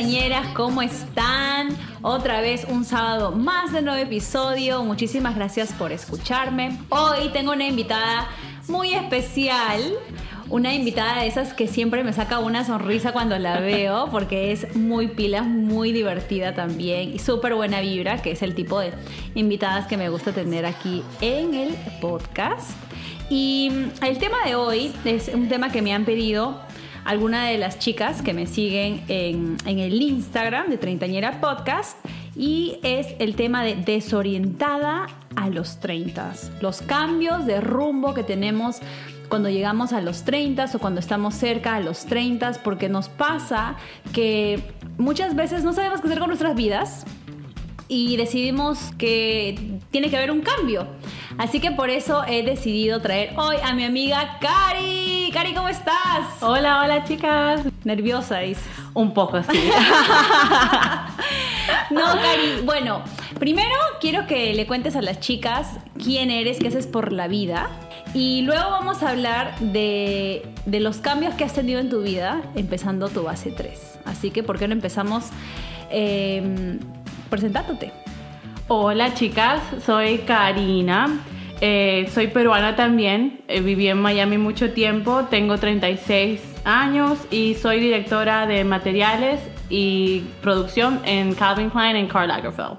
Treintañeras, ¿cómo están? Otra vez un sábado más de nuevo episodio. Muchísimas gracias por escucharme. Hoy tengo una invitada muy especial. Una invitada de esas que siempre me saca una sonrisa cuando la veo, porque es muy pila, muy divertida también y súper buena vibra, que es el tipo de invitadas que me gusta tener aquí en el podcast. Y el tema de hoy es un tema que me han pedido algunas de las chicas que me siguen en, el Instagram de Treintañera Podcast y es el tema de desorientada a los 30. Los cambios de rumbo que tenemos cuando llegamos a los 30 o cuando estamos cerca a los 30 porque nos pasa que muchas veces no sabemos qué hacer con nuestras vidas y decidimos que tiene que haber un cambio. Así que por eso he decidido traer hoy a mi amiga Cari. Cari, ¿cómo estás? Hola, hola chicas. Nerviosa, dices. Un poco, sí. no, Cari, bueno, primero quiero que le cuentes a las chicas quién eres, qué haces por la vida. Y luego vamos a hablar de, los cambios que has tenido en tu vida, empezando tu base 3. Así que, ¿por qué no empezamos eh, presentándote. Hola chicas, soy Karina. Eh, soy peruana también, eh, viví en Miami mucho tiempo, tengo 36 años y soy directora de materiales y producción en Calvin Klein en Karl Lagerfeld.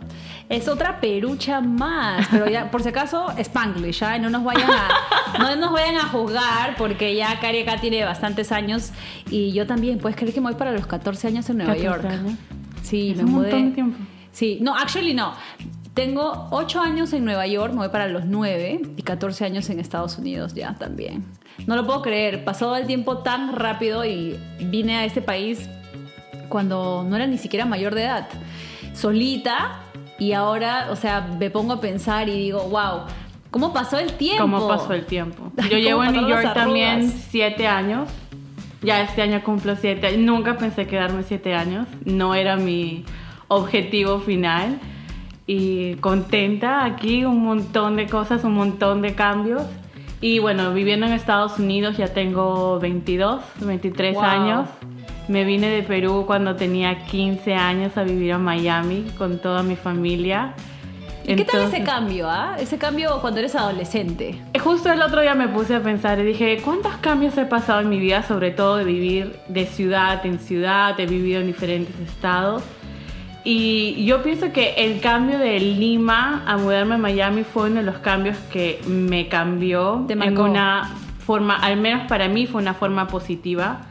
Es otra perucha más, pero ya, por si acaso, Spanglish, ¿ya? No nos vayan a, no nos vayan a juzgar porque ya Cari acá tiene bastantes años y yo también, puedes creer que me voy para los 14 años en Nueva York. Años. Sí, me un montón de tiempo. Sí, no, actually no. Tengo 8 años en Nueva York, me voy para los 9 y 14 años en Estados Unidos ya también. No lo puedo creer, pasó el tiempo tan rápido y vine a este país cuando no era ni siquiera mayor de edad, solita y ahora, o sea, me pongo a pensar y digo, wow, ¿cómo pasó el tiempo? ¿Cómo pasó el tiempo? Yo llevo en New York también 7 años. Ya este año cumplo 7. Nunca pensé quedarme 7 años. No era mi objetivo final y contenta aquí, un montón de cosas, un montón de cambios. Y bueno, viviendo en Estados Unidos ya tengo 22, 23 años. Me vine de Perú cuando tenía 15 años a vivir a Miami con toda mi familia. ¿Y ¿Qué tal ese cambio, ah? Ese cambio cuando eres adolescente. Justo el otro día me puse a pensar y dije, ¿cuántos cambios he pasado en mi vida? Sobre todo de vivir de ciudad en ciudad, he vivido en diferentes estados. Y yo pienso que el cambio de Lima a mudarme a Miami fue uno de los cambios que me cambió en una forma, al menos para mí fue una forma positiva.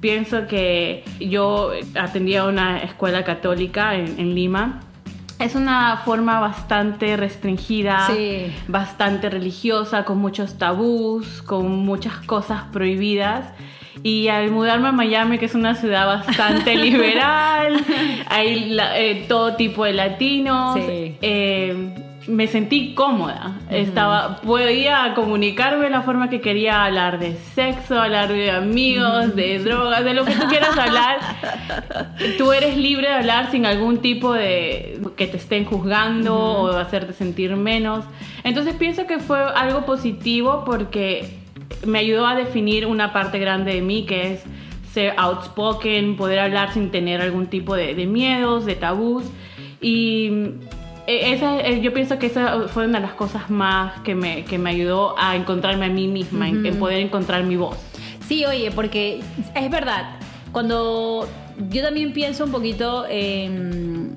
Pienso que yo atendía una escuela católica en, Lima. Es una forma bastante restringida, bastante religiosa, con muchos tabús, con muchas cosas prohibidas. Y al mudarme a Miami, que es una ciudad bastante liberal, hay eh, todo tipo de latinos, eh, me sentí cómoda. Estaba, podía comunicarme de la forma que quería hablar de sexo, hablar de amigos, de drogas, de lo que tú quieras hablar. tú eres libre de hablar sin algún tipo de que te estén juzgando o hacerte sentir menos. Entonces pienso que fue algo positivo porque me ayudó a definir una parte grande de mí que es ser outspoken, poder hablar sin tener algún tipo de, miedos, de tabús. Y eh, esa, eh, yo pienso que esa fue una de las cosas más que me, que me ayudó a encontrarme a mí misma, en, poder encontrar mi voz. Sí, oye, porque es verdad, cuando yo también pienso un poquito en,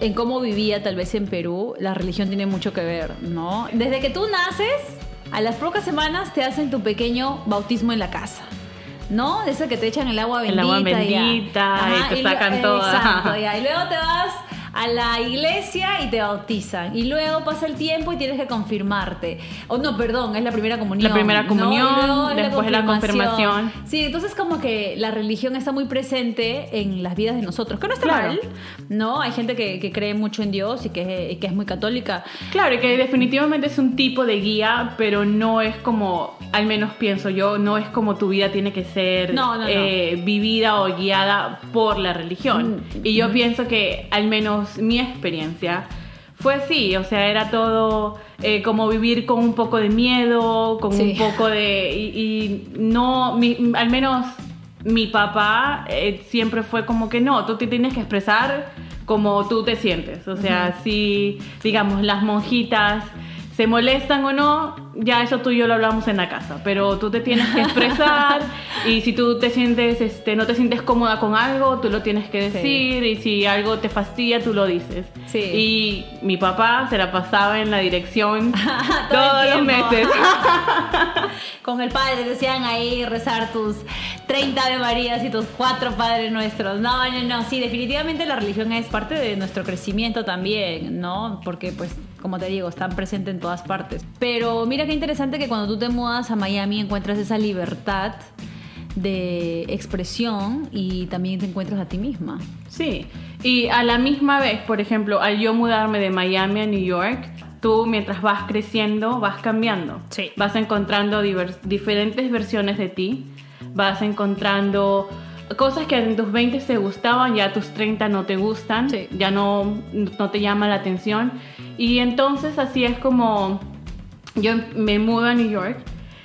en cómo vivía tal vez en Perú, la religión tiene mucho que ver, ¿no? Desde que tú naces a las pocas semanas te hacen tu pequeño bautismo en la casa. ¿No? Ese que te echan el agua bendita. El agua bendita y, te sacan todo. Exacto, y luego te vas a la iglesia y te bautizan. Y luego pasa el tiempo y tienes que confirmarte. O no, perdón, es la primera comunión. La primera comunión, después de la confirmación. Sí, entonces como que la religión está muy presente en las vidas de nosotros, que no está mal, ¿no? Hay gente que, cree mucho en Dios y que, que es muy católica. Claro, y que definitivamente es un tipo de guía, pero no es como, al menos pienso yo, no es como tu vida tiene que ser eh, vivida o guiada por la religión. Mm, y yo mm. pienso que al menos mi experiencia fue así, o sea, era todo eh, como vivir con un poco de miedo, con un poco de... Y, no, al menos mi papá eh, siempre fue como que no, tú te tienes que expresar como tú te sientes. O sea, si, digamos, las monjitas se molestan o no, ya eso tú y yo lo hablamos en la casa, pero tú te tienes que expresar y si tú te sientes, este, no te sientes cómoda con algo, tú lo tienes que decir y si algo te fastidia, tú lo dices. Sí. Y mi papá se la pasaba en la dirección todos los meses. con el padre decían ahí rezar tus 30 Ave Marías y tus cuatro Padres Nuestros. No, no, no, sí, definitivamente la religión es parte de nuestro crecimiento también, ¿no? Porque pues como te digo, están presentes en todas partes. Pero mira qué interesante que cuando tú te mudas a Miami encuentras esa libertad de expresión y también te encuentras a ti misma. Sí, y a la misma vez, por ejemplo, al yo mudarme de Miami a New York, tú mientras vas creciendo vas cambiando. Sí. Vas encontrando diferentes versiones de ti, vas encontrando cosas que en tus 20 te gustaban, ya a tus 30 no te gustan, ya no, no te llama la atención. Y entonces así es como yo me mudo a New York.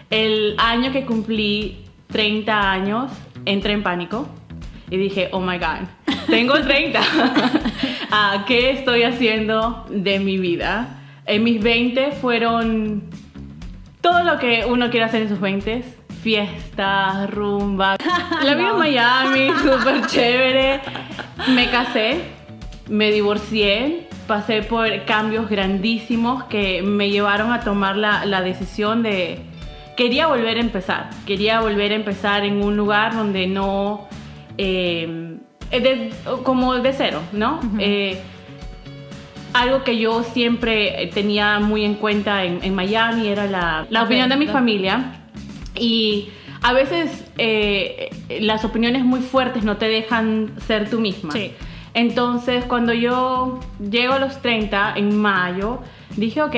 El año que cumplí 30 años, entré en pánico y dije, oh my god, tengo 30. Ah, ¿Qué estoy haciendo de mi vida? En mis 20 fueron todo lo que uno quiere hacer en sus 20 fiestas, rumba. La vida en Miami, súper chévere. Me casé, me divorcié, pasé por cambios grandísimos que me llevaron a tomar la, decisión de... Quería volver a empezar, quería volver a empezar en un lugar donde no... Eh, como de cero, ¿no? Eh, algo que yo siempre tenía muy en cuenta en, Miami era la, la opinión de mi familia y a veces eh, las opiniones muy fuertes no te dejan ser tú misma. Sí. Entonces, cuando yo llego a los 30, en mayo, dije, ok,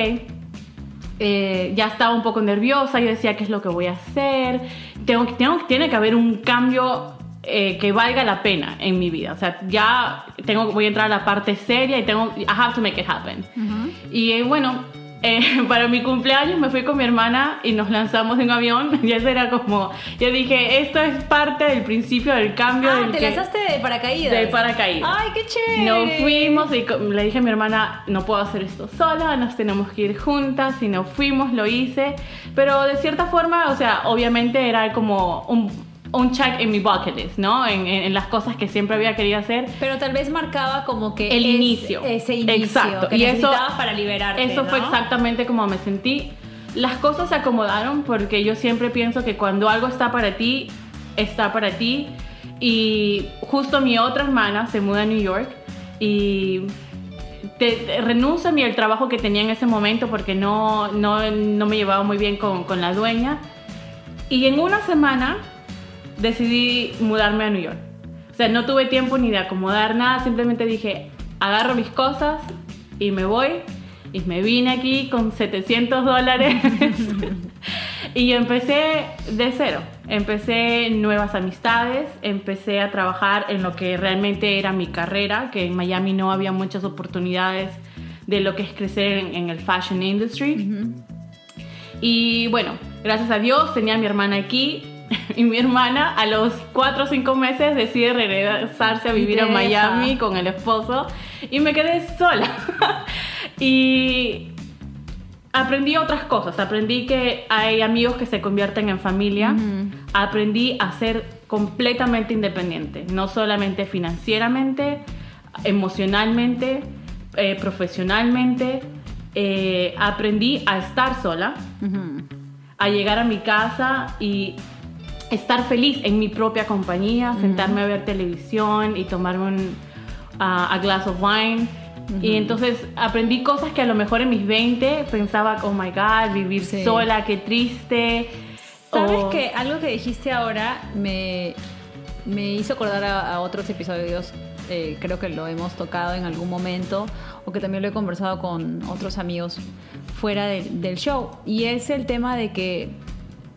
eh, ya estaba un poco nerviosa, yo decía, ¿qué es lo que voy a hacer? Tengo, tengo, tiene que haber un cambio eh, que valga la pena en mi vida. O sea, ya tengo, voy a entrar a la parte seria y tengo, I have to make it happen. Y bueno, eh, para mi cumpleaños me fui con mi hermana y nos lanzamos en un avión. Y eso era como, yo dije, esto es parte del principio del cambio. Ah, te lanzaste de paracaídas. De paracaídas. Ay, qué chévere. Nos fuimos y le dije a mi hermana, no puedo hacer esto sola, nos tenemos que ir juntas. Y nos fuimos, lo hice. Pero de cierta forma, o sea, obviamente era como un un check en mi bucket list, ¿no? En, las cosas que siempre había querido hacer. Pero tal vez marcaba como que el inicio. Ese inicio Exacto. Que y eso para liberarte. Eso fue exactamente como me sentí. Las cosas se acomodaron porque yo siempre pienso que cuando algo está para ti, está para ti. Y justo mi otra hermana se muda a New York y te, renuncia a mí el trabajo que tenía en ese momento porque no, no, no me llevaba muy bien con, con la dueña. Y en una semana decidí mudarme a New York. O sea, no tuve tiempo ni de acomodar nada, simplemente dije, agarro mis cosas y me voy. Y me vine aquí con 700 dólares. y empecé de cero. Empecé nuevas amistades, empecé a trabajar en lo que realmente era mi carrera, que en Miami no había muchas oportunidades de lo que es crecer en, el fashion industry. Y bueno, gracias a Dios tenía a mi hermana aquí, y mi hermana a los 4 o 5 meses decide regresarse a vivir a Miami con el esposo. Y me quedé sola. y aprendí otras cosas, aprendí que hay amigos que se convierten en familia, aprendí a ser completamente independiente, no solamente financieramente, emocionalmente, eh, profesionalmente, eh, aprendí a estar sola, a llegar a mi casa y estar feliz en mi propia compañía, sentarme a ver televisión y tomarme un a glass of wine. Y entonces aprendí cosas que a lo mejor en mis 20 pensaba, oh my god, vivir sola, qué triste. ¿Sabes que Algo que dijiste ahora me, me hizo acordar a, otros episodios, eh, creo que lo hemos tocado en algún momento, o que también lo he conversado con otros amigos fuera del show. Y es el tema de que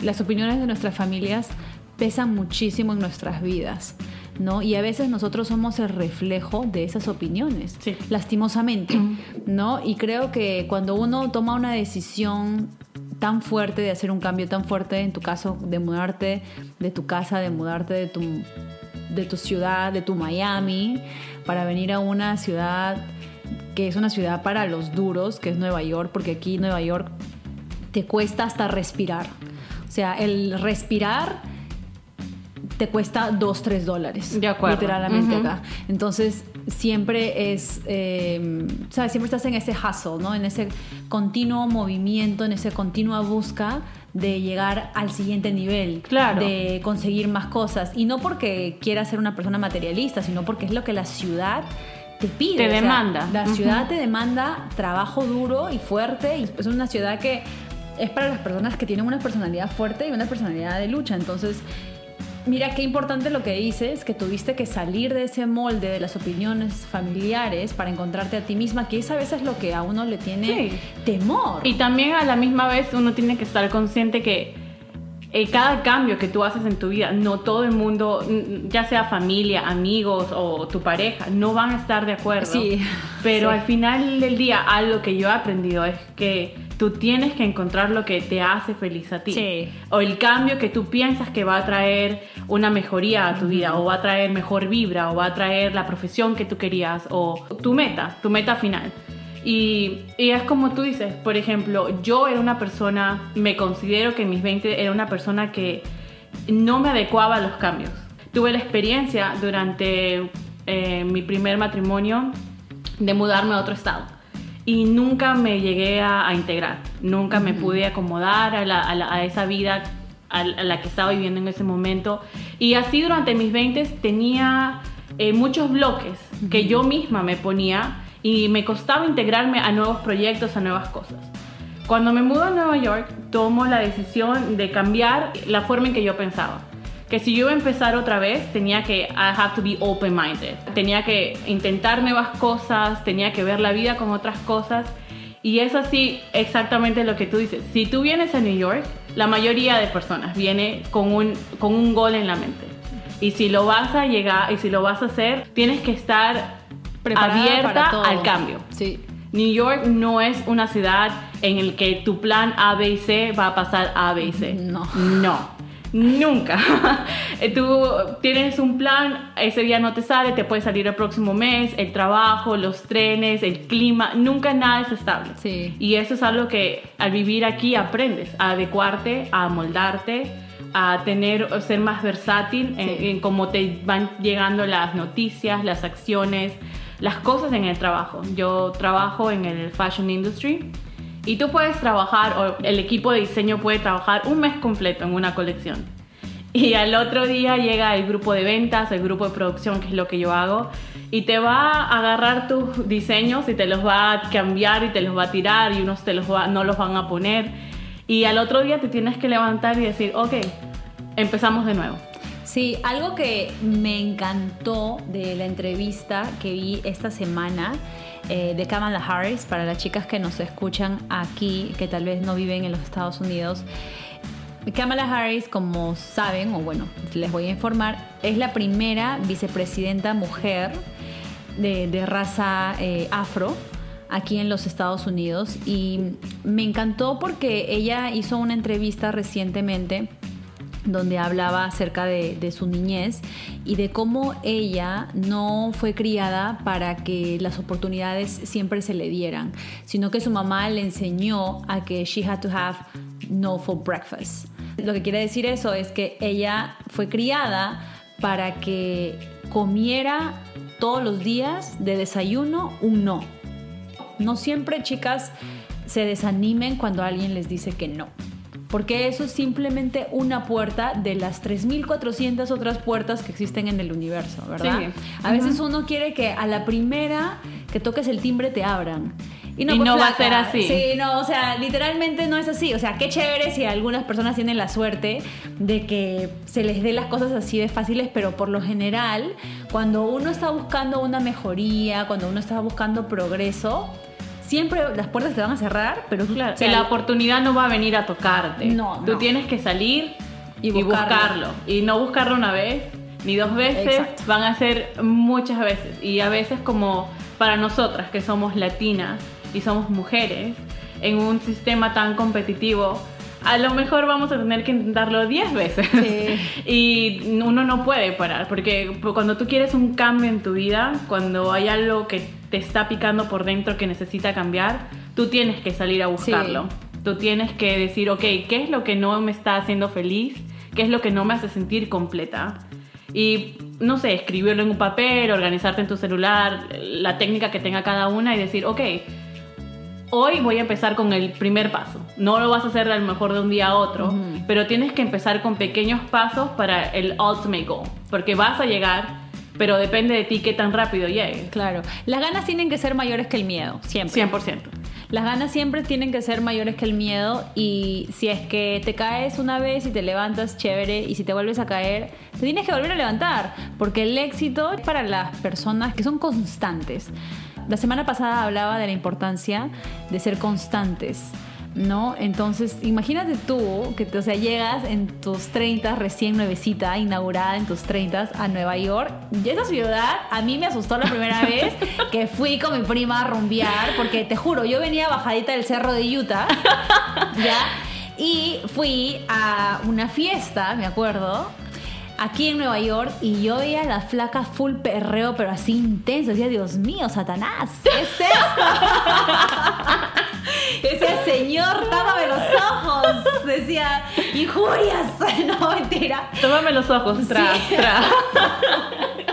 las opiniones de nuestras familias pesan muchísimo en nuestras vidas. ¿no? Y a veces nosotros somos el reflejo de esas opiniones, lastimosamente, ¿no? Y creo que cuando uno toma una decisión tan fuerte, de hacer un cambio tan fuerte, en tu caso, de mudarte de tu casa, de mudarte de tu, de tu ciudad, de tu Miami, para venir a una ciudad que es una ciudad para los duros, que es Nueva York, porque aquí Nueva York te cuesta hasta respirar. O sea, el respirar te cuesta 2, 3 dólares. De acuerdo. Literalmente acá. Entonces, siempre es, eh, ¿sabes? Siempre estás en ese hustle, ¿no? En ese continuo movimiento, en esa continua busca de llegar al siguiente nivel. Claro. De conseguir más cosas. Y no porque quieras ser una persona materialista, sino porque es lo que la ciudad te pide. Te O sea, demanda. la ciudad te demanda trabajo duro y fuerte. Y es una ciudad que es para las personas que tienen una personalidad fuerte y una personalidad de lucha. Entonces, Mira qué importante lo que dices, que tuviste que salir de ese molde de las opiniones familiares para encontrarte a ti misma, que es a veces lo que a uno le tiene Sí. temor. Y también a la misma vez uno tiene que estar consciente que eh, cada cambio que tú haces en tu vida, no todo el mundo, ya sea familia, amigos o tu pareja, no van a estar de acuerdo. Sí. Pero Sí. al final del día, algo que yo he aprendido es que tú tienes que encontrar lo que te hace feliz a ti. Sí. O el cambio que tú piensas que va a traer una mejoría a tu vida, o va a traer mejor vibra, o va a traer la profesión que tú querías, o tu meta, tu meta final. Y, y es como tú dices, por ejemplo, yo era una persona, me considero que en mis 20 era una persona que no me adecuaba a los cambios. Tuve la experiencia durante eh, mi primer matrimonio de mudarme a otro estado y nunca me llegué a, a integrar, nunca me pude acomodar a, la- a la- a esa vida a, la- a la que estaba viviendo en ese momento. Y así durante mis 20 tenía eh, muchos bloques que yo misma me ponía y me costaba integrarme a nuevos proyectos, a nuevas cosas. Cuando me mudo a Nueva York, tomo la decisión de cambiar la forma en que yo pensaba. Que si yo iba a empezar otra vez, tenía que, I have to be open-minded. Tenía que intentar nuevas cosas, tenía que ver la vida con otras cosas. Y es así exactamente lo que tú dices. Si tú vienes a New York, la mayoría de personas viene con un, con un gol en la mente. Y si lo vas a llegar, y si lo vas a hacer, tienes que estar Preparada para abierta al cambio. Sí. New York no es una ciudad en el que tu plan A, B y C va a pasar A, B y C. No. No. Nunca. Tú tienes un plan, ese día no te sale, te puede salir el próximo mes, el trabajo, los trenes, el clima, nunca nada es estable. Sí. Y eso es algo que al vivir aquí aprendes, a adecuarte, a moldarte, a tener, a ser más versátil en, Sí. en cómo te van llegando las noticias, las acciones, las cosas en el trabajo. Yo trabajo en el fashion industry y tú puedes trabajar, o el equipo de diseño puede trabajar un mes completo en una colección. Y al otro día llega el grupo de ventas, el grupo de producción, que es lo que yo hago, y te va a agarrar tus diseños y te los va a cambiar y te los va a tirar y unos te los va- no los van a poner. Y al otro día te tienes que levantar y decir, ok, empezamos de nuevo. Sí, algo que me encantó de la entrevista que vi esta semana eh, de Kamala Harris, para las chicas que nos escuchan aquí, que tal vez no viven en los Estados Unidos. Kamala Harris, como saben, o bueno, les voy a informar, es la primera vicepresidenta mujer de, raza eh, afro aquí en los Estados Unidos y me encantó porque ella hizo una entrevista recientemente donde hablaba acerca de, su niñez y de cómo ella no fue criada para que las oportunidades siempre se le dieran, sino que su mamá le enseñó a que she had to have no for breakfast. Lo que quiere decir eso es que ella fue criada para que comiera todos los días de desayuno un no. No siempre, chicas, se desanimen cuando alguien les dice que no. Porque eso es simplemente una puerta de las 3.400 otras puertas que existen en el universo, ¿verdad? Sí. A veces uno quiere que a la primera que toques el timbre te abran. Y pues, no va a ser así. Sí, no, o sea, literalmente no es así. O sea, qué chévere si algunas personas tienen la suerte de que se les dé las cosas así de fáciles, pero por lo general, cuando uno está buscando una mejoría, cuando uno está buscando progreso, siempre las puertas te van a cerrar, pero Claro, sea, la oportunidad no va a venir a tocarte. No, Tú no. tienes que salir Y y, buscarlo. Y no buscarlo una vez ni dos veces, Exacto. van a ser muchas veces. Y a veces como para nosotras que somos latinas y somos mujeres, en un sistema tan competitivo, a lo mejor vamos a tener que intentarlo 10 veces. y uno no puede parar, porque cuando tú quieres un cambio en tu vida, cuando hay algo que te está picando por dentro que necesita cambiar, tú tienes que salir a buscarlo. Tú tienes que decir, ok, ¿qué es lo que no me está haciendo feliz? ¿Qué es lo que no me hace sentir completa? Y no sé, escribirlo en un papel, organizarte en tu celular, la técnica que tenga cada una y decir, ok, hoy voy a empezar con el primer paso. No lo vas a hacer a lo mejor de un día a otro, pero tienes que empezar con pequeños pasos para el ultimate goal, porque vas a llegar, pero depende de ti qué tan rápido llegues. Claro, las ganas tienen que ser mayores que el miedo, siempre. 100%. Las ganas siempre tienen que ser mayores que el miedo y si es que te caes una vez y te levantas, chévere, y si te vuelves a caer, te tienes que volver a levantar, porque el éxito es para las personas que son constantes. La semana pasada hablaba de la importancia de ser constantes. ¿No? Entonces, imagínate tú que, o sea, llegas en tus 30, recién nuevecita, inaugurada en tus 30 a Nueva York. Y esa ciudad a mí me asustó la primera vez que fui con mi prima a rumbear, porque te juro, yo venía bajadita del cerro de Utah, ¿ya? Y fui a una fiesta, me acuerdo, aquí en Nueva York y yo veía a las flacas full perreo, pero así intenso. Decía, Dios mío, Satanás, ¿qué es esto? Decía, Señor, tápame los ojos. Decía, injurias. No, mentira. Tómame los ojos, tra, tra.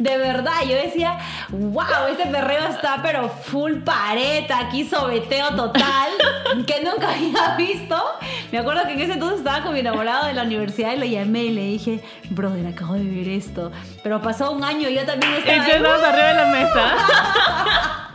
De verdad, yo decía, wow, este perreo está pero full pareta, aquí sobeteo total, que nunca había visto. Me acuerdo que en ese entonces estaba con mi enamorado de la universidad y lo llamé y le dije, brother, acabo de ver esto. Pero pasó un año y yo también estaba... Y tú estabas arriba de la mesa.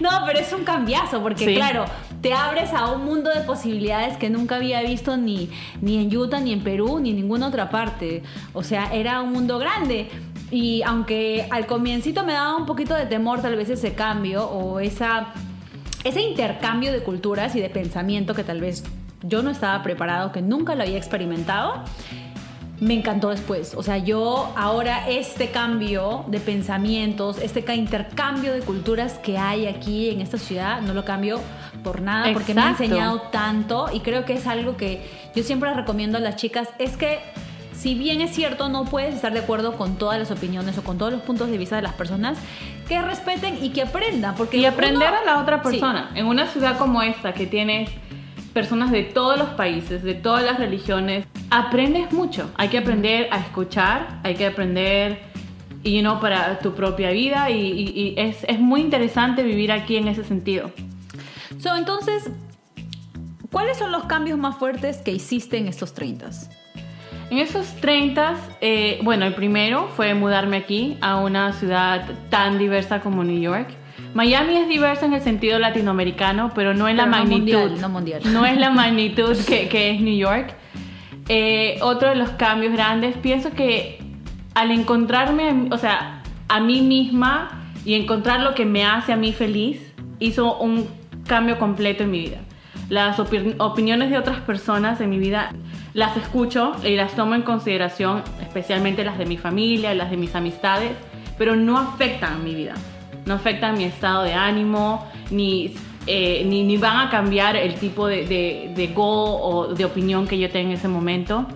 No, pero es un cambiazo, porque claro, te abres a un mundo de posibilidades que nunca había visto ni, ni en Utah, ni en Perú, ni en ninguna otra parte. O sea, era un mundo grande. Y aunque al comiencito me daba un poquito de temor tal vez ese cambio o esa, ese intercambio de culturas y de pensamiento que tal vez yo no estaba preparado, que nunca lo había experimentado, me encantó después. O sea, yo ahora este cambio de pensamientos, este intercambio de culturas que hay aquí en esta ciudad, no lo cambio por nada porque me ha enseñado tanto y creo que es algo que yo siempre recomiendo a las chicas, es que si bien es cierto, no puedes estar de acuerdo con todas las opiniones o con todos los puntos de vista de las personas, que respeten y que aprendan. Porque y aprender a la otra persona. En una ciudad como esta, que tienes personas de todos los países, de todas las religiones, aprendes mucho. Hay que aprender a escuchar, hay que aprender y you para tu propia vida y, es, es, muy interesante vivir aquí en ese sentido. So, entonces, ¿cuáles son los cambios más fuertes que hiciste en estos 30? En esos 30, eh, bueno, el primero fue mudarme aquí a una ciudad tan diversa como New York. Miami es diversa en el sentido latinoamericano, pero no en la magnitud. no, mundial. no es la magnitud que, que es New York. Eh, otro de los cambios grandes, pienso que al encontrarme, o sea, a mí misma y encontrar lo que me hace a mí feliz, hizo un cambio completo en mi vida. Las opiniones de otras personas en mi vida las escucho y las tomo en consideración, especialmente las de mi familia, las de mis amistades, pero no afectan mi vida, no afectan mi estado de ánimo, ni, eh, ni, van a cambiar el tipo de, de, goal o de opinión que yo tenga en ese momento.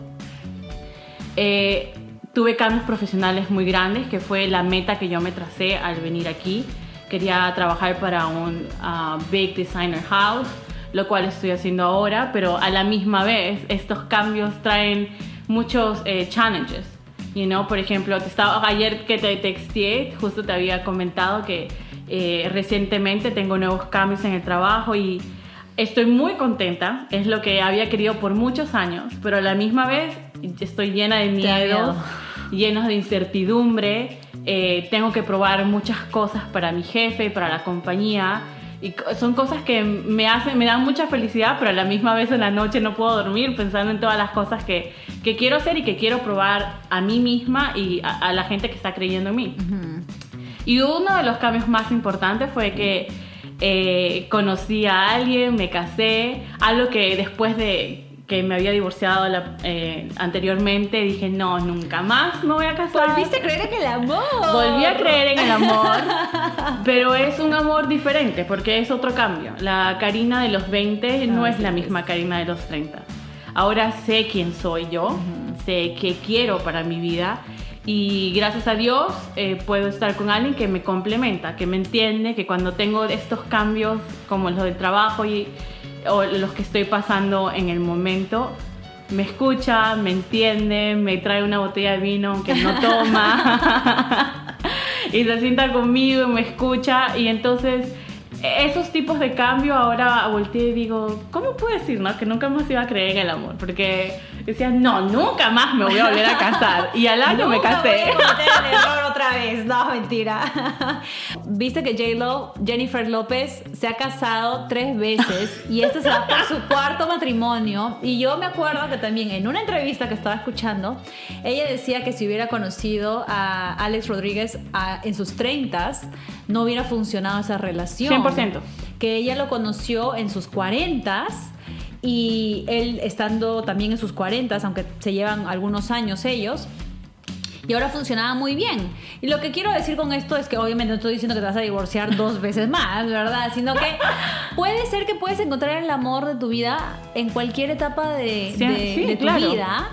Eh, tuve cambios profesionales muy grandes, que fue la meta que yo me tracé al venir aquí. Quería trabajar para un uh, big designer house lo cual estoy haciendo ahora, pero a la misma vez estos cambios traen muchos eh, challenges. You know? Por ejemplo, te estaba, ayer que te texté, justo te había comentado que eh, recientemente tengo nuevos cambios en el trabajo y estoy muy contenta, es lo que había querido por muchos años, pero a la misma vez estoy llena de miedos, llenos de incertidumbre, eh, tengo que probar muchas cosas para mi jefe, para la compañía y son cosas que me hacen, me dan mucha felicidad, pero a la misma vez en la noche no puedo dormir pensando en todas las cosas que, que quiero hacer y que quiero probar a mí misma y a, la gente que está creyendo en mí. Y uno de los cambios más importantes fue que eh, conocí a alguien, me casé, algo que después de que me había divorciado la- eh, anteriormente, dije, no, nunca más me voy a casar. Volviste a creer en el amor. Volví a creer en el amor, pero es un amor diferente porque es otro cambio. La Karina de los 20 no Ah, es sí, la misma Karina de los 30. Ahora sé quién soy yo, sé qué quiero para mi vida y gracias a Dios eh, puedo estar con alguien que me complementa, que me entiende, que cuando tengo estos cambios como los del trabajo y, o los que estoy pasando en el momento, me escucha, me entiende, me trae una botella de vino aunque no toma y se sienta conmigo y me escucha y entonces esos tipos de cambio ahora volteé y digo, ¿cómo puedo decir no? que nunca más iba a creer en el amor? Porque decía, no, nunca más me voy a volver a casar y al año me casé. voy a el error otra vez. No, mentira. Viste que J-Lo, Jennifer López, se ha casado tres veces y este será por su cuarto matrimonio. Y yo me acuerdo que también en una entrevista que estaba escuchando, ella decía que si hubiera conocido a Alex Rodríguez a- en sus 30s, no hubiera funcionado esa relación. 100%. Que ella lo conoció en sus 40s. Y él estando también en sus 40, aunque se llevan algunos años ellos, y ahora funcionaba muy bien. Y lo que quiero decir con esto es que obviamente no estoy diciendo que te vas a divorciar dos veces más, ¿verdad? Sino que puede ser que puedes encontrar el amor de tu vida en cualquier etapa de, Sí, de- sí, de tu claro. vida.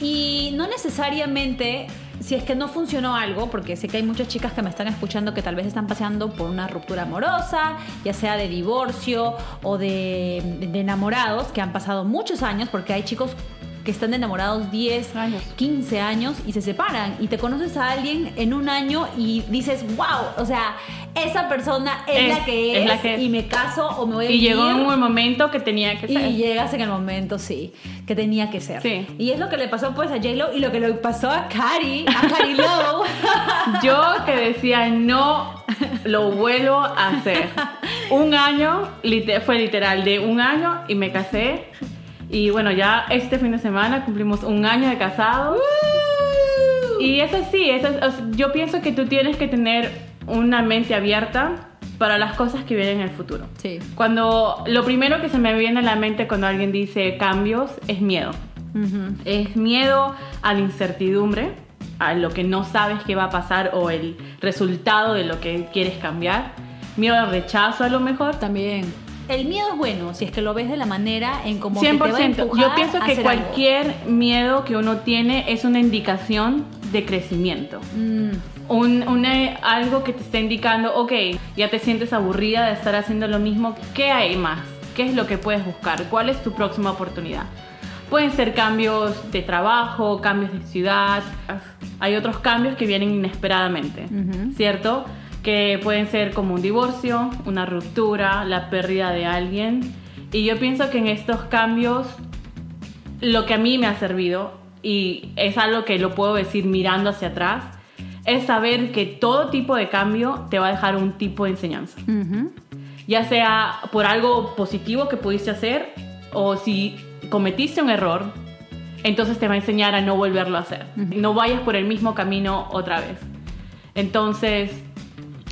Y no necesariamente, si es que no funcionó algo, porque sé que hay muchas chicas que me están escuchando que tal vez están pasando por una ruptura amorosa, ya sea de divorcio o de, de enamorados, que han pasado muchos años, porque hay chicos que están enamorados 10 Años. 15 años y se separan y te conoces a alguien en un año y dices, wow, o sea, esa persona es, Es- la que es, es la que es. y me caso o me voy a Y llegó vivir. un momento que tenía que Y ser. llegas en el momento, sí, que tenía que ser. Sí. Y es lo que le pasó pues a J-Lo y lo que le pasó a Cari, a Cari Lowe. Yo que decía, no lo vuelvo a hacer. Un año, fue literal, de un año y me casé. Y bueno, ya este fin de semana cumplimos un año de casados. Y eso sí, eso es- yo pienso que tú tienes que tener una mente abierta para las cosas que vienen en el futuro. Sí. Cuando lo primero que se me viene a la mente cuando alguien dice cambios es miedo. Es miedo a la incertidumbre, a lo que no sabes qué va a pasar o el resultado de lo que quieres cambiar. Miedo al rechazo a lo mejor. También. El miedo es bueno si es que lo ves de la manera en como que te va a 100%. empujar Yo pienso que algo. cualquier miedo que uno tiene es una indicación de crecimiento. Mm, Un, una- algo que te está indicando, ok, ya te sientes aburrida de estar haciendo lo mismo, ¿qué hay más? ¿Qué es lo que puedes buscar? ¿Cuál es tu próxima oportunidad? Pueden ser cambios de trabajo, cambios de ciudad, hay otros cambios que vienen inesperadamente. ¿cierto? Que pueden ser como un divorcio, una ruptura, la pérdida de alguien. Y yo pienso que en estos cambios lo que a mí me ha servido, y es algo que lo puedo decir mirando hacia atrás, es saber que todo tipo de cambio te va a dejar un tipo de enseñanza. Ya sea por algo positivo que pudiste hacer o si cometiste un error, entonces te va a enseñar a no volverlo a hacer. No vayas por el mismo camino otra vez. Entonces,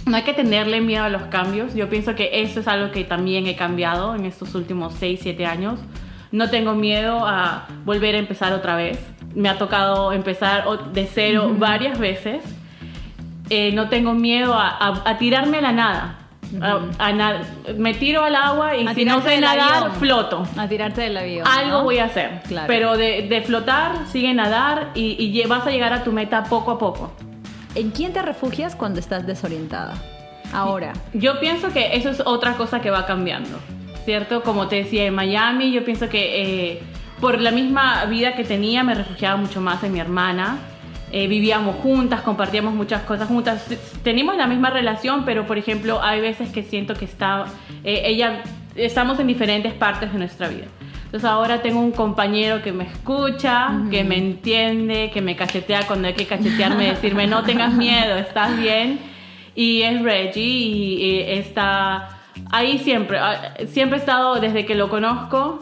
no hay que tenerle miedo a los cambios. Yo pienso que eso es algo que también he cambiado en estos últimos 6, 7 años. No tengo miedo a volver a empezar otra vez. Me ha tocado empezar de cero varias veces. Eh, no tengo miedo a, a- a tirarme a la nada. A- a na- me tiro al agua y si no sé nadar, avión. floto. A tirarte del avión. Algo ¿no? voy a hacer. Claro. Pero de, de flotar, sigue nadar y, y vas a llegar a tu meta poco a poco. ¿En quién te refugias cuando estás desorientada? Ahora. Yo pienso que eso es otra cosa que va cambiando, ¿cierto? Como te decía, en Miami yo pienso que eh, por la misma vida que tenía me refugiaba mucho más en mi hermana. Eh, vivíamos juntas, compartíamos muchas cosas juntas. Teníamos la misma relación, pero por ejemplo hay veces que siento que está, eh, estamos en diferentes partes de nuestra vida. Entonces ahora tengo un compañero que me escucha, que me entiende, que me cachetea cuando hay que cachetearme, decirme no tengas miedo, estás bien. Y es Reggie y, y está ahí siempre. ah, Siempre he estado desde que lo conozco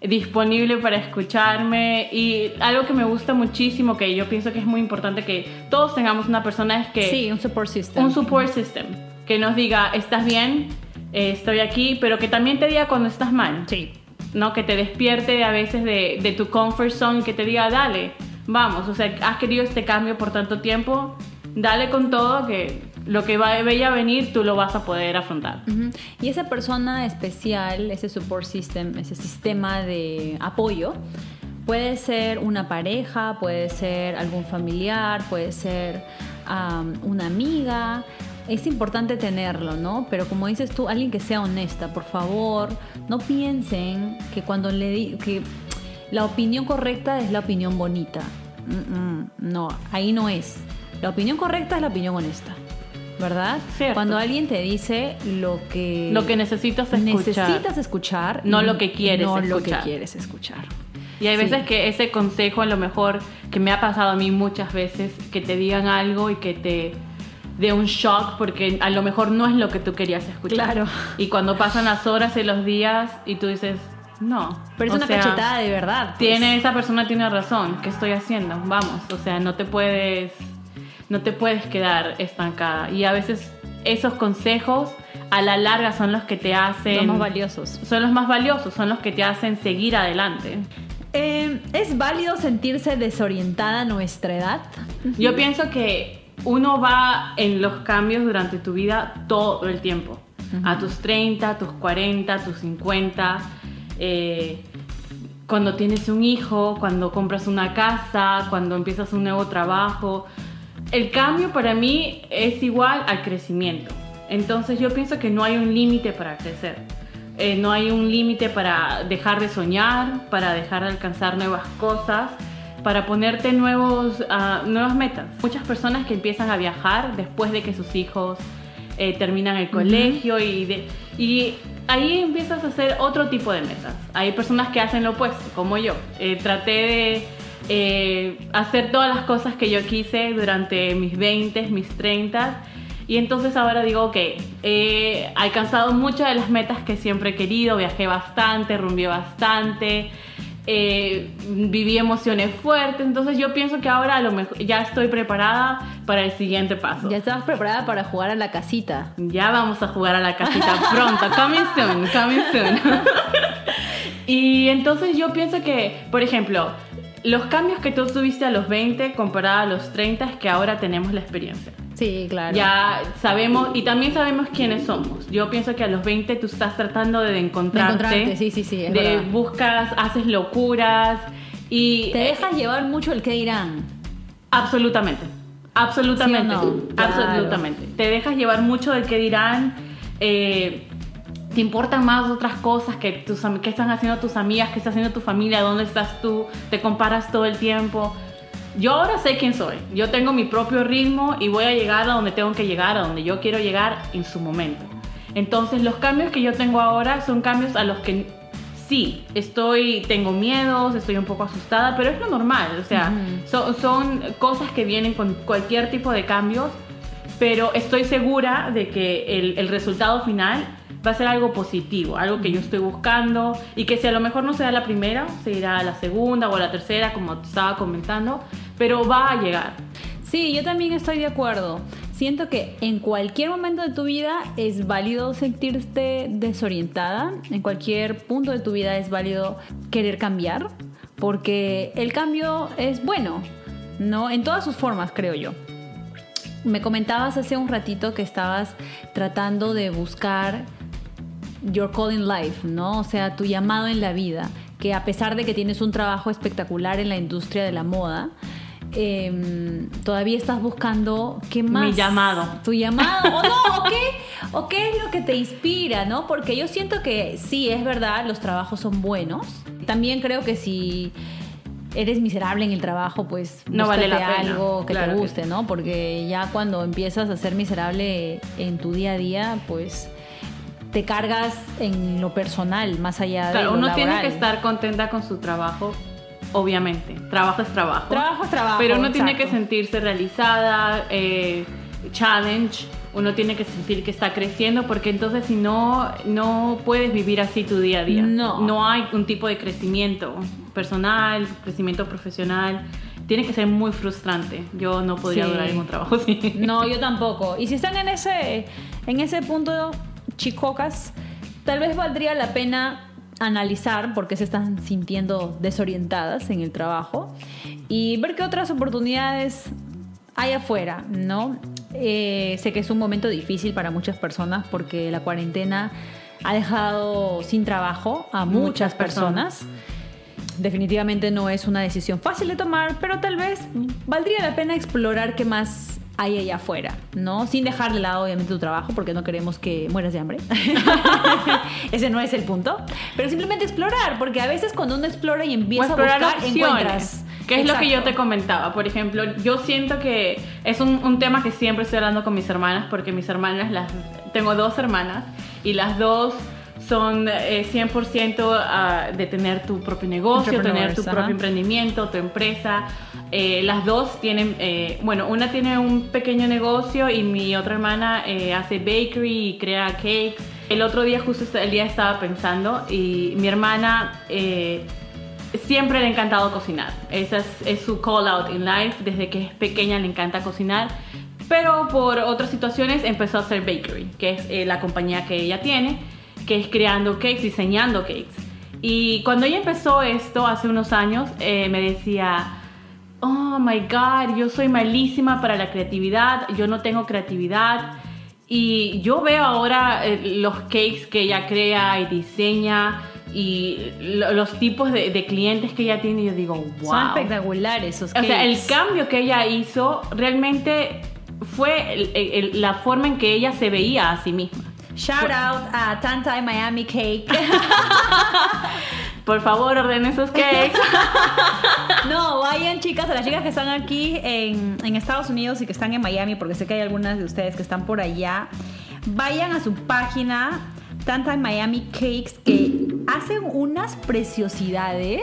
disponible para escucharme y algo que me gusta muchísimo que yo pienso que es muy importante que todos tengamos una persona es que Sí, un support system. un support system que nos diga estás bien eh, estoy aquí pero que también te diga cuando estás mal Sí. ¿No? Que te despierte a veces de, de tu comfort zone que te diga, dale, vamos, o sea, has querido este cambio por tanto tiempo, dale con todo que lo que va a venir tú lo vas a poder afrontar. Y esa persona especial, ese support system, ese sistema de apoyo, puede ser una pareja, puede ser algún familiar, puede ser una amiga. Es importante tenerlo, ¿no? Pero como dices tú, alguien que sea honesta, por favor, no piensen que cuando le di que la opinión correcta es la opinión bonita. no, ahí no es. La opinión correcta es la opinión honesta. ¿verdad? Cuando alguien te dice lo que lo que necesitas escuchar, necesitas escuchar, no lo que quieres no escuchar. lo que quieres escuchar. Y hay veces que ese consejo a lo mejor que me ha pasado a mí muchas veces que te digan algo y que te dé un shock porque a lo mejor no es lo que tú querías escuchar. Claro. Y cuando pasan las horas y los días y tú dices, no. Pero es una cachetada de verdad. Pues. Tiene, esa persona tiene razón. ¿Qué estoy haciendo? Vamos. O sea, no te puedes no te puedes quedar estancada. Y a veces esos consejos a la larga son los que te hacen... Los más valiosos. Son los más valiosos, son los que te hacen seguir adelante. Eh, ¿Es válido sentirse desorientada a nuestra edad? Yo pienso que uno va en los cambios durante tu vida todo el tiempo. A tus 30, a tus 40, a tus 50. Eh, cuando tienes un hijo, cuando compras una casa, cuando empiezas un nuevo trabajo el cambio para mí es igual al crecimiento. Entonces yo pienso que no hay un límite para crecer. Eh, no hay un límite para dejar de soñar, para dejar de alcanzar nuevas cosas, para ponerte nuevos, uh, nuevas metas. Muchas personas que empiezan a viajar después de que sus hijos eh, terminan el colegio y, y ahí empiezas a hacer otro tipo de metas. Hay personas que hacen lo opuesto, como yo. Eh, traté de eh, hacer todas las cosas que yo quise durante mis 20, mis 30. Y entonces ahora digo, ok, he alcanzado muchas de las metas que siempre he querido, viajé bastante, rumbié bastante, eh, viví emociones fuertes, entonces yo pienso que ahora a lo mejor ya estoy preparada para el siguiente paso. Ya estabas preparada para jugar a la casita. Ya vamos a jugar a la casita pronto, coming soon, coming soon. y entonces yo pienso que, por ejemplo, los cambios que tú tuviste a los 20 comparado a los 30 es que ahora tenemos la experiencia. Sí, claro. Ya sabemos y también sabemos quiénes somos. Yo pienso que a los 20 tú estás tratando de encontrarte. De encontrarte, sí, sí, sí. de buscas, haces locuras y. Te dejas llevar mucho el que dirán. Absolutamente. Absolutamente. Absolutamente. Te dejas llevar mucho del que dirán. Eh, te importan más otras cosas que, tus, que están haciendo tus amigas, que está haciendo tu familia, dónde estás tú, te comparas todo el tiempo. Yo ahora sé quién soy, yo tengo mi propio ritmo y voy a llegar a donde tengo que llegar, a donde yo quiero llegar en su momento. Entonces los cambios que yo tengo ahora son cambios a los que sí, estoy, tengo miedos, estoy un poco asustada, pero es lo normal, o sea, son cosas que vienen con cualquier tipo de cambios, pero estoy segura de que el, el resultado final va a ser algo positivo, algo que yo estoy buscando y que si a lo mejor no sea la primera, se irá a la segunda o a la tercera, como te estaba comentando, pero va a llegar. Sí, yo también estoy de acuerdo. Siento que en cualquier momento de tu vida es válido sentirte desorientada, en cualquier punto de tu vida es válido querer cambiar, porque el cambio es bueno, ¿no? En todas sus formas, creo yo. Me comentabas hace un ratito que estabas tratando de buscar your calling life, ¿no? O sea, tu llamado en la vida, que a pesar de que tienes un trabajo espectacular en la industria de la moda, em, todavía estás buscando qué más. Mi llamado. Tu llamado. O no, o qué, o qué es lo que te inspira, ¿no? Porque yo siento que sí, es verdad, los trabajos son buenos. También creo que si eres miserable en el trabajo, pues no vale la pena. algo que te guste, ¿no? Porque ya cuando empiezas a ser miserable en tu día a día, pues te cargas en lo personal, más allá de lo uno tiene que estar contenta con su trabajo, obviamente. Trabajo es trabajo. Trabajo es trabajo. Pero uno tiene que sentirse realizada, eh, challenge. Uno tiene que sentir que está creciendo porque entonces si no, no puedes vivir así tu día a día. No. No hay un tipo de crecimiento personal, crecimiento profesional tiene que ser muy frustrante. Yo no podría durar en un trabajo así. No, yo tampoco. Y si están en ese, en ese punto chicocas, tal vez valdría la pena analizar por qué se están sintiendo desorientadas en el trabajo y ver qué otras oportunidades hay afuera, ¿no? Eh, sé que es un momento difícil para muchas personas porque la cuarentena ha dejado sin trabajo a muchas, Muchas personas. personas. Definitivamente no es una decisión fácil de tomar, pero tal vez valdría la pena explorar qué más hay allá afuera, ¿no? Sin dejar de lado obviamente tu trabajo porque no queremos que mueras de hambre. Ese no es el punto, pero simplemente explorar, porque a veces cuando uno explora y empieza a explorar buscar, opciones. encuentras. Que es lo que yo te comentaba. Por ejemplo, yo siento que es un, un tema que siempre estoy hablando con mis hermanas, porque mis hermanas, las tengo dos hermanas, y las dos son eh, 100% ah, de tener tu propio negocio, tener tu propio emprendimiento, tu empresa. Eh, las dos tienen, eh, bueno, una tiene un pequeño negocio y mi otra hermana eh, hace bakery y crea cakes. El otro día, justo el día estaba pensando y mi hermana eh, siempre le ha encantado cocinar. Esa es, es su call out in life. Desde que es pequeña le encanta cocinar. Pero por otras situaciones empezó a hacer bakery, que es eh, la compañía que ella tiene, que es creando cakes, diseñando cakes. Y cuando ella empezó esto hace unos años, eh, me decía, oh my god, yo soy malísima para la creatividad, yo no tengo creatividad. Y yo veo ahora eh, los cakes que ella crea y diseña y lo- los tipos de, de clientes que ella tiene y yo digo, wow. Son espectaculares esos O sea, el cakes. cambio que ella hizo realmente fue el- el- la forma en que ella se veía a sí misma. Shout out a Tanta Miami Cake. Por favor, ordenen esos cakes. No, vayan chicas, a las chicas que están aquí en, en Estados Unidos y que están en Miami, porque sé que hay algunas de ustedes que están por allá. Vayan a su página, Tanta Miami Cakes, que hacen unas preciosidades.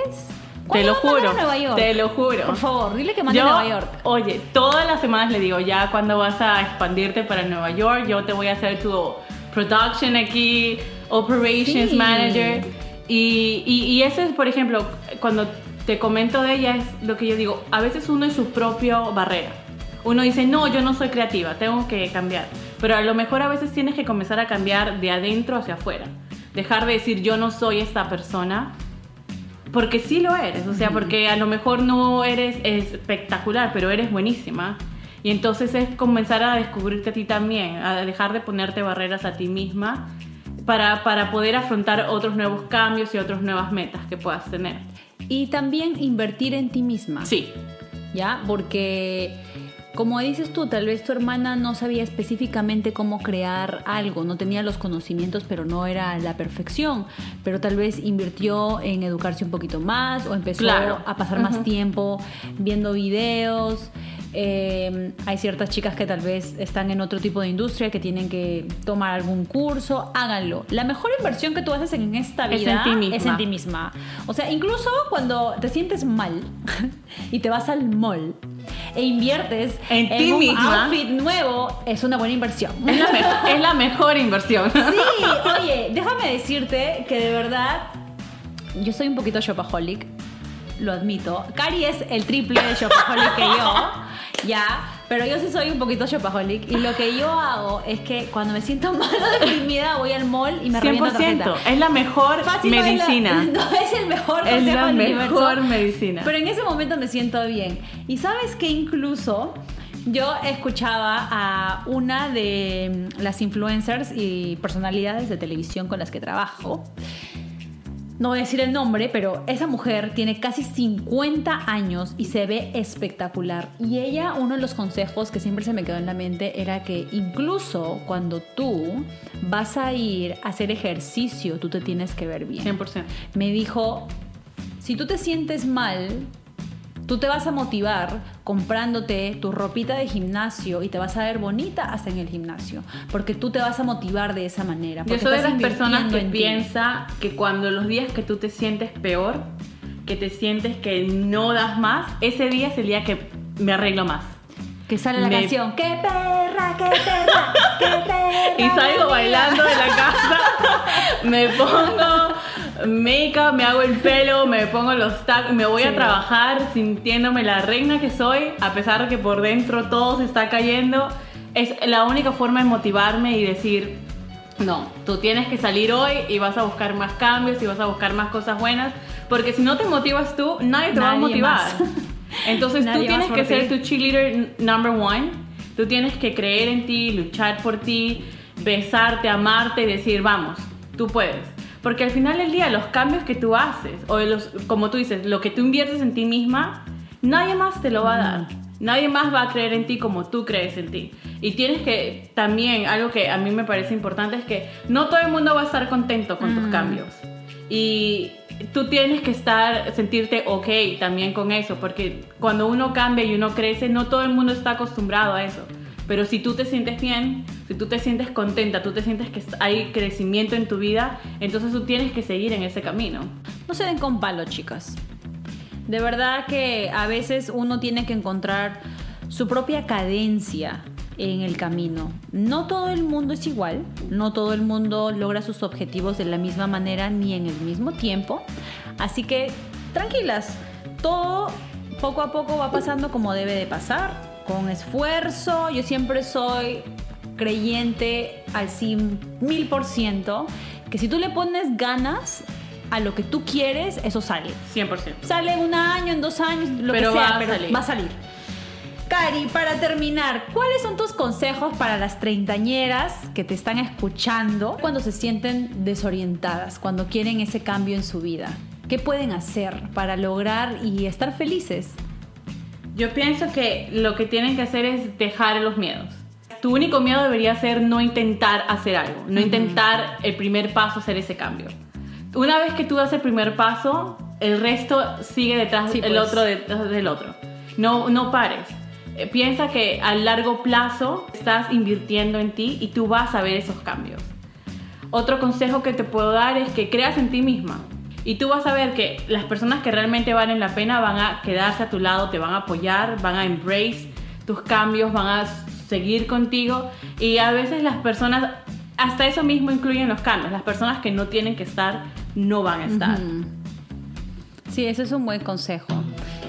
Te lo ¿Cuándo mandan juro. a Nueva York? Te lo juro. Por favor, dile que mande a Nueva York. Oye, todas las semanas le digo, ya cuando vas a expandirte para Nueva York, yo te voy a hacer tu production aquí, operations Sí. manager. Y, y, y eso es, por ejemplo, cuando te comento de ella, es lo que yo digo, a veces uno es su propia barrera. Uno dice, no, yo no soy creativa, tengo que cambiar. Pero a lo mejor a veces tienes que comenzar a cambiar de adentro hacia afuera. Dejar de decir, yo no soy esta persona, porque sí lo eres, o sea, porque a lo mejor no eres espectacular, pero eres buenísima. Y entonces es comenzar a descubrirte a ti también, a dejar de ponerte barreras a ti misma para, para poder afrontar otros nuevos cambios y otras nuevas metas que puedas tener. Y también invertir en ti misma. Sí, ¿ya? Porque, como dices tú, tal vez tu hermana no sabía específicamente cómo crear algo, no tenía los conocimientos, pero no era la perfección, pero tal vez invirtió en educarse un poquito más o empezó Claro. a pasar más tiempo viendo videos. Eh, hay ciertas chicas que tal vez están en otro tipo de industria que tienen que tomar algún curso, háganlo. La mejor inversión que tú haces en esta Es vida en ti misma. es en ti misma. O sea, incluso cuando te sientes mal y te vas al mall e inviertes En ti un misma. outfit nuevo, es una buena inversión. es la, me- es la mejor inversión. Sí, oye, déjame decirte que de verdad yo soy un poquito shopaholic, lo admito. Cari es el triple de shopaholic que yo, ya, pero yo sí soy un poquito shopaholic y lo que yo hago es que cuando me siento mal o deprimida voy al mall y me reviento 100%. tarjeta. Es la mejor Fácil no es la- medicina. No es, el mejor Es la del mejor universo, medicina. Pero en ese momento me siento bien. Y sabes que incluso yo escuchaba a una de las influencers y personalidades de televisión con las que trabajo. No voy a decir el nombre, pero esa mujer tiene casi 50 años y se ve espectacular. Y ella, uno de los consejos que siempre se me quedó en la mente era que incluso cuando tú vas a ir a hacer ejercicio, tú te tienes que ver bien. 100%. Me dijo, si tú te sientes mal, tú te vas a motivar comprándote tu ropita de gimnasio y te vas a ver bonita hasta en el gimnasio, porque tú te vas a motivar de esa manera. Yo soy de las personas que piensa que cuando los días que tú te sientes peor, que te sientes que no das más, ese día es el día que me arreglo más. Que sale la Me- canción, qué perra, qué perra, qué perra. Y salgo mía". bailando de la casa, me pongo make-up, me hago el pelo, me pongo los tacos, me voy Sí. a trabajar sintiéndome la reina que soy, a pesar de que por dentro todo se está cayendo. Es la única forma de motivarme y decir, No, tú tienes que salir hoy y vas a buscar más cambios y vas a buscar más cosas buenas, porque si no te motivas tú, nadie te va a motivar. más. Entonces tú tienes que ser tu cheerleader number one. Tú tienes que creer en ti, luchar por ti, besarte, amarte y decir, vamos, tú puedes. Porque al final del día los cambios que tú haces, o los, como tú dices, lo que tú inviertes en ti misma, nadie más te lo va a dar. Nadie más va a creer en ti como tú crees en ti. Y tienes que también, algo que a mí me parece importante es que no todo el mundo va a estar contento con tus Mm. cambios. Y tú tienes que estar, sentirte ok también con eso, porque cuando uno cambia y uno crece, no todo el mundo está acostumbrado a eso. Pero si tú te sientes bien, si tú te sientes contenta, tú te sientes que hay crecimiento en tu vida, entonces tú tienes que seguir en ese camino. No se den con palo, chicas. De verdad que a veces uno tiene que encontrar su propia cadencia en el camino. No todo el mundo es igual, no todo el mundo logra sus objetivos de la misma manera ni en el mismo tiempo. Así que tranquilas, todo poco a poco va pasando como debe de pasar, con esfuerzo. Yo siempre soy creyente al mil por ciento que si tú le pones ganas a lo que tú quieres, eso sale. 100%. Sale en un año, en dos años, lo Pero que sea, va a pero salir. va a salir. Cari, para terminar, ¿cuáles son tus consejos para las treintañeras que te están escuchando cuando se sienten desorientadas, cuando quieren ese cambio en su vida? ¿Qué pueden hacer para lograr y estar felices? Yo pienso que lo que tienen que hacer es dejar los miedos. Tu único miedo debería ser no intentar hacer algo, no intentar el primer paso hacer ese cambio. Una vez que tú das el primer paso, el resto sigue detrás Sí, el pues. otro detrás del otro. No, no pares. Eh, Piensa que a largo plazo estás invirtiendo en ti y tú vas a ver esos cambios. Otro consejo que te puedo dar es que creas en ti misma. Y tú vas a ver que las personas que realmente valen la pena van a quedarse a tu lado, te van a apoyar, van a embrace tus cambios, van a seguir contigo. Y a veces las personas, hasta eso mismo incluyen los cambios. Las personas que no tienen que estar, no van a estar. Sí, eso es un buen consejo.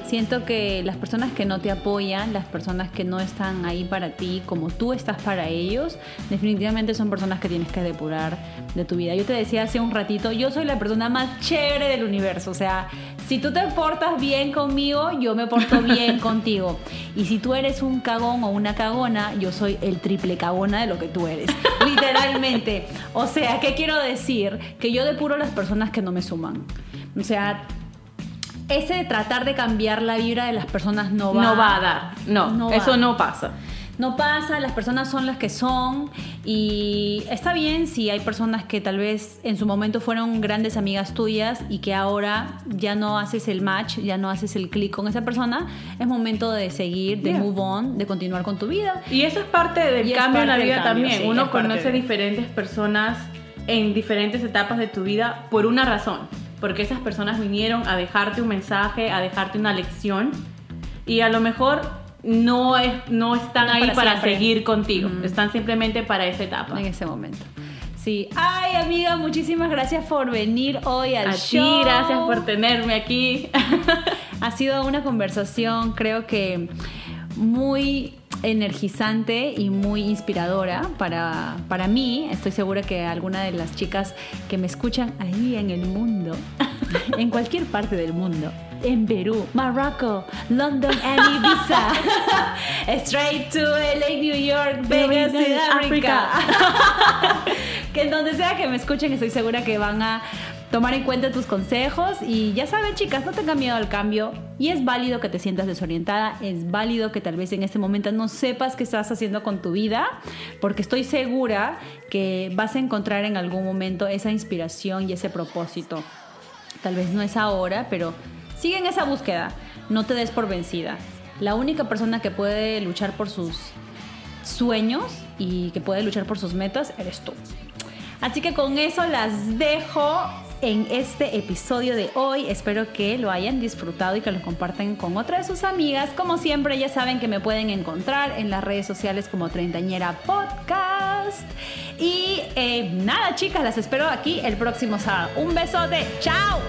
Siento que las personas que no te apoyan, las personas que no están ahí para ti como tú estás para ellos, definitivamente son personas que tienes que depurar de tu vida. Yo te decía hace un ratito, yo soy la persona más chévere del universo. O sea, si tú te portas bien conmigo, yo me porto bien contigo. Y si tú eres un cagón o una cagona, yo soy el triple cagona de lo que tú eres. Literalmente. O sea, ¿qué quiero decir? Que yo depuro las personas que no me suman. O sea, ese de tratar de cambiar la vibra de las personas no va, No va a dar. No, No eso no pasa. No pasa, las personas son las que son y está bien si hay personas que tal vez en su momento fueron grandes amigas tuyas y que ahora ya no haces el match, ya no haces el clic con esa persona, es momento de seguir, de Yeah. move on, de continuar con tu vida. Y eso es parte del Y cambio en la vida cambio, también. sí, Uno conoce de- diferentes personas en diferentes etapas de tu vida por una razón. Porque esas personas vinieron a dejarte un mensaje, a dejarte una lección. Y a lo mejor no, es, no están No ahí para seguir contigo. Mm. Están simplemente para esa etapa. En ese momento. Sí. Ay, amiga, muchísimas gracias por venir hoy al A show. ti, gracias por tenerme aquí. Ha sido una conversación, creo que muy energizante y muy inspiradora para, para mí. Estoy segura que alguna de las chicas que me escuchan ahí en el mundo, en cualquier parte del mundo, en Perú, Marruecos, London and Ibiza, straight to LA, New York, Vegas, Sudáfrica. que en donde sea que me escuchen, estoy segura que van a tomar en cuenta tus consejos y ya saben chicas, no tengan miedo al cambio y es válido que te sientas desorientada, es válido que tal vez en este momento no sepas qué estás haciendo con tu vida, porque estoy segura que vas a encontrar en algún momento esa inspiración y ese propósito. Tal vez no es ahora, pero sigue en esa búsqueda, no te des por vencida. La única persona que puede luchar por sus sueños y que puede luchar por sus metas eres tú. Así que con eso las dejo en este episodio de hoy. Espero que lo hayan disfrutado y que lo compartan con otras de sus amigas. Como siempre, ya saben que me pueden encontrar en las redes sociales como Treintañera Podcast. Y eh, nada, chicas, las espero aquí el próximo sábado. Un besote. ¡Chao!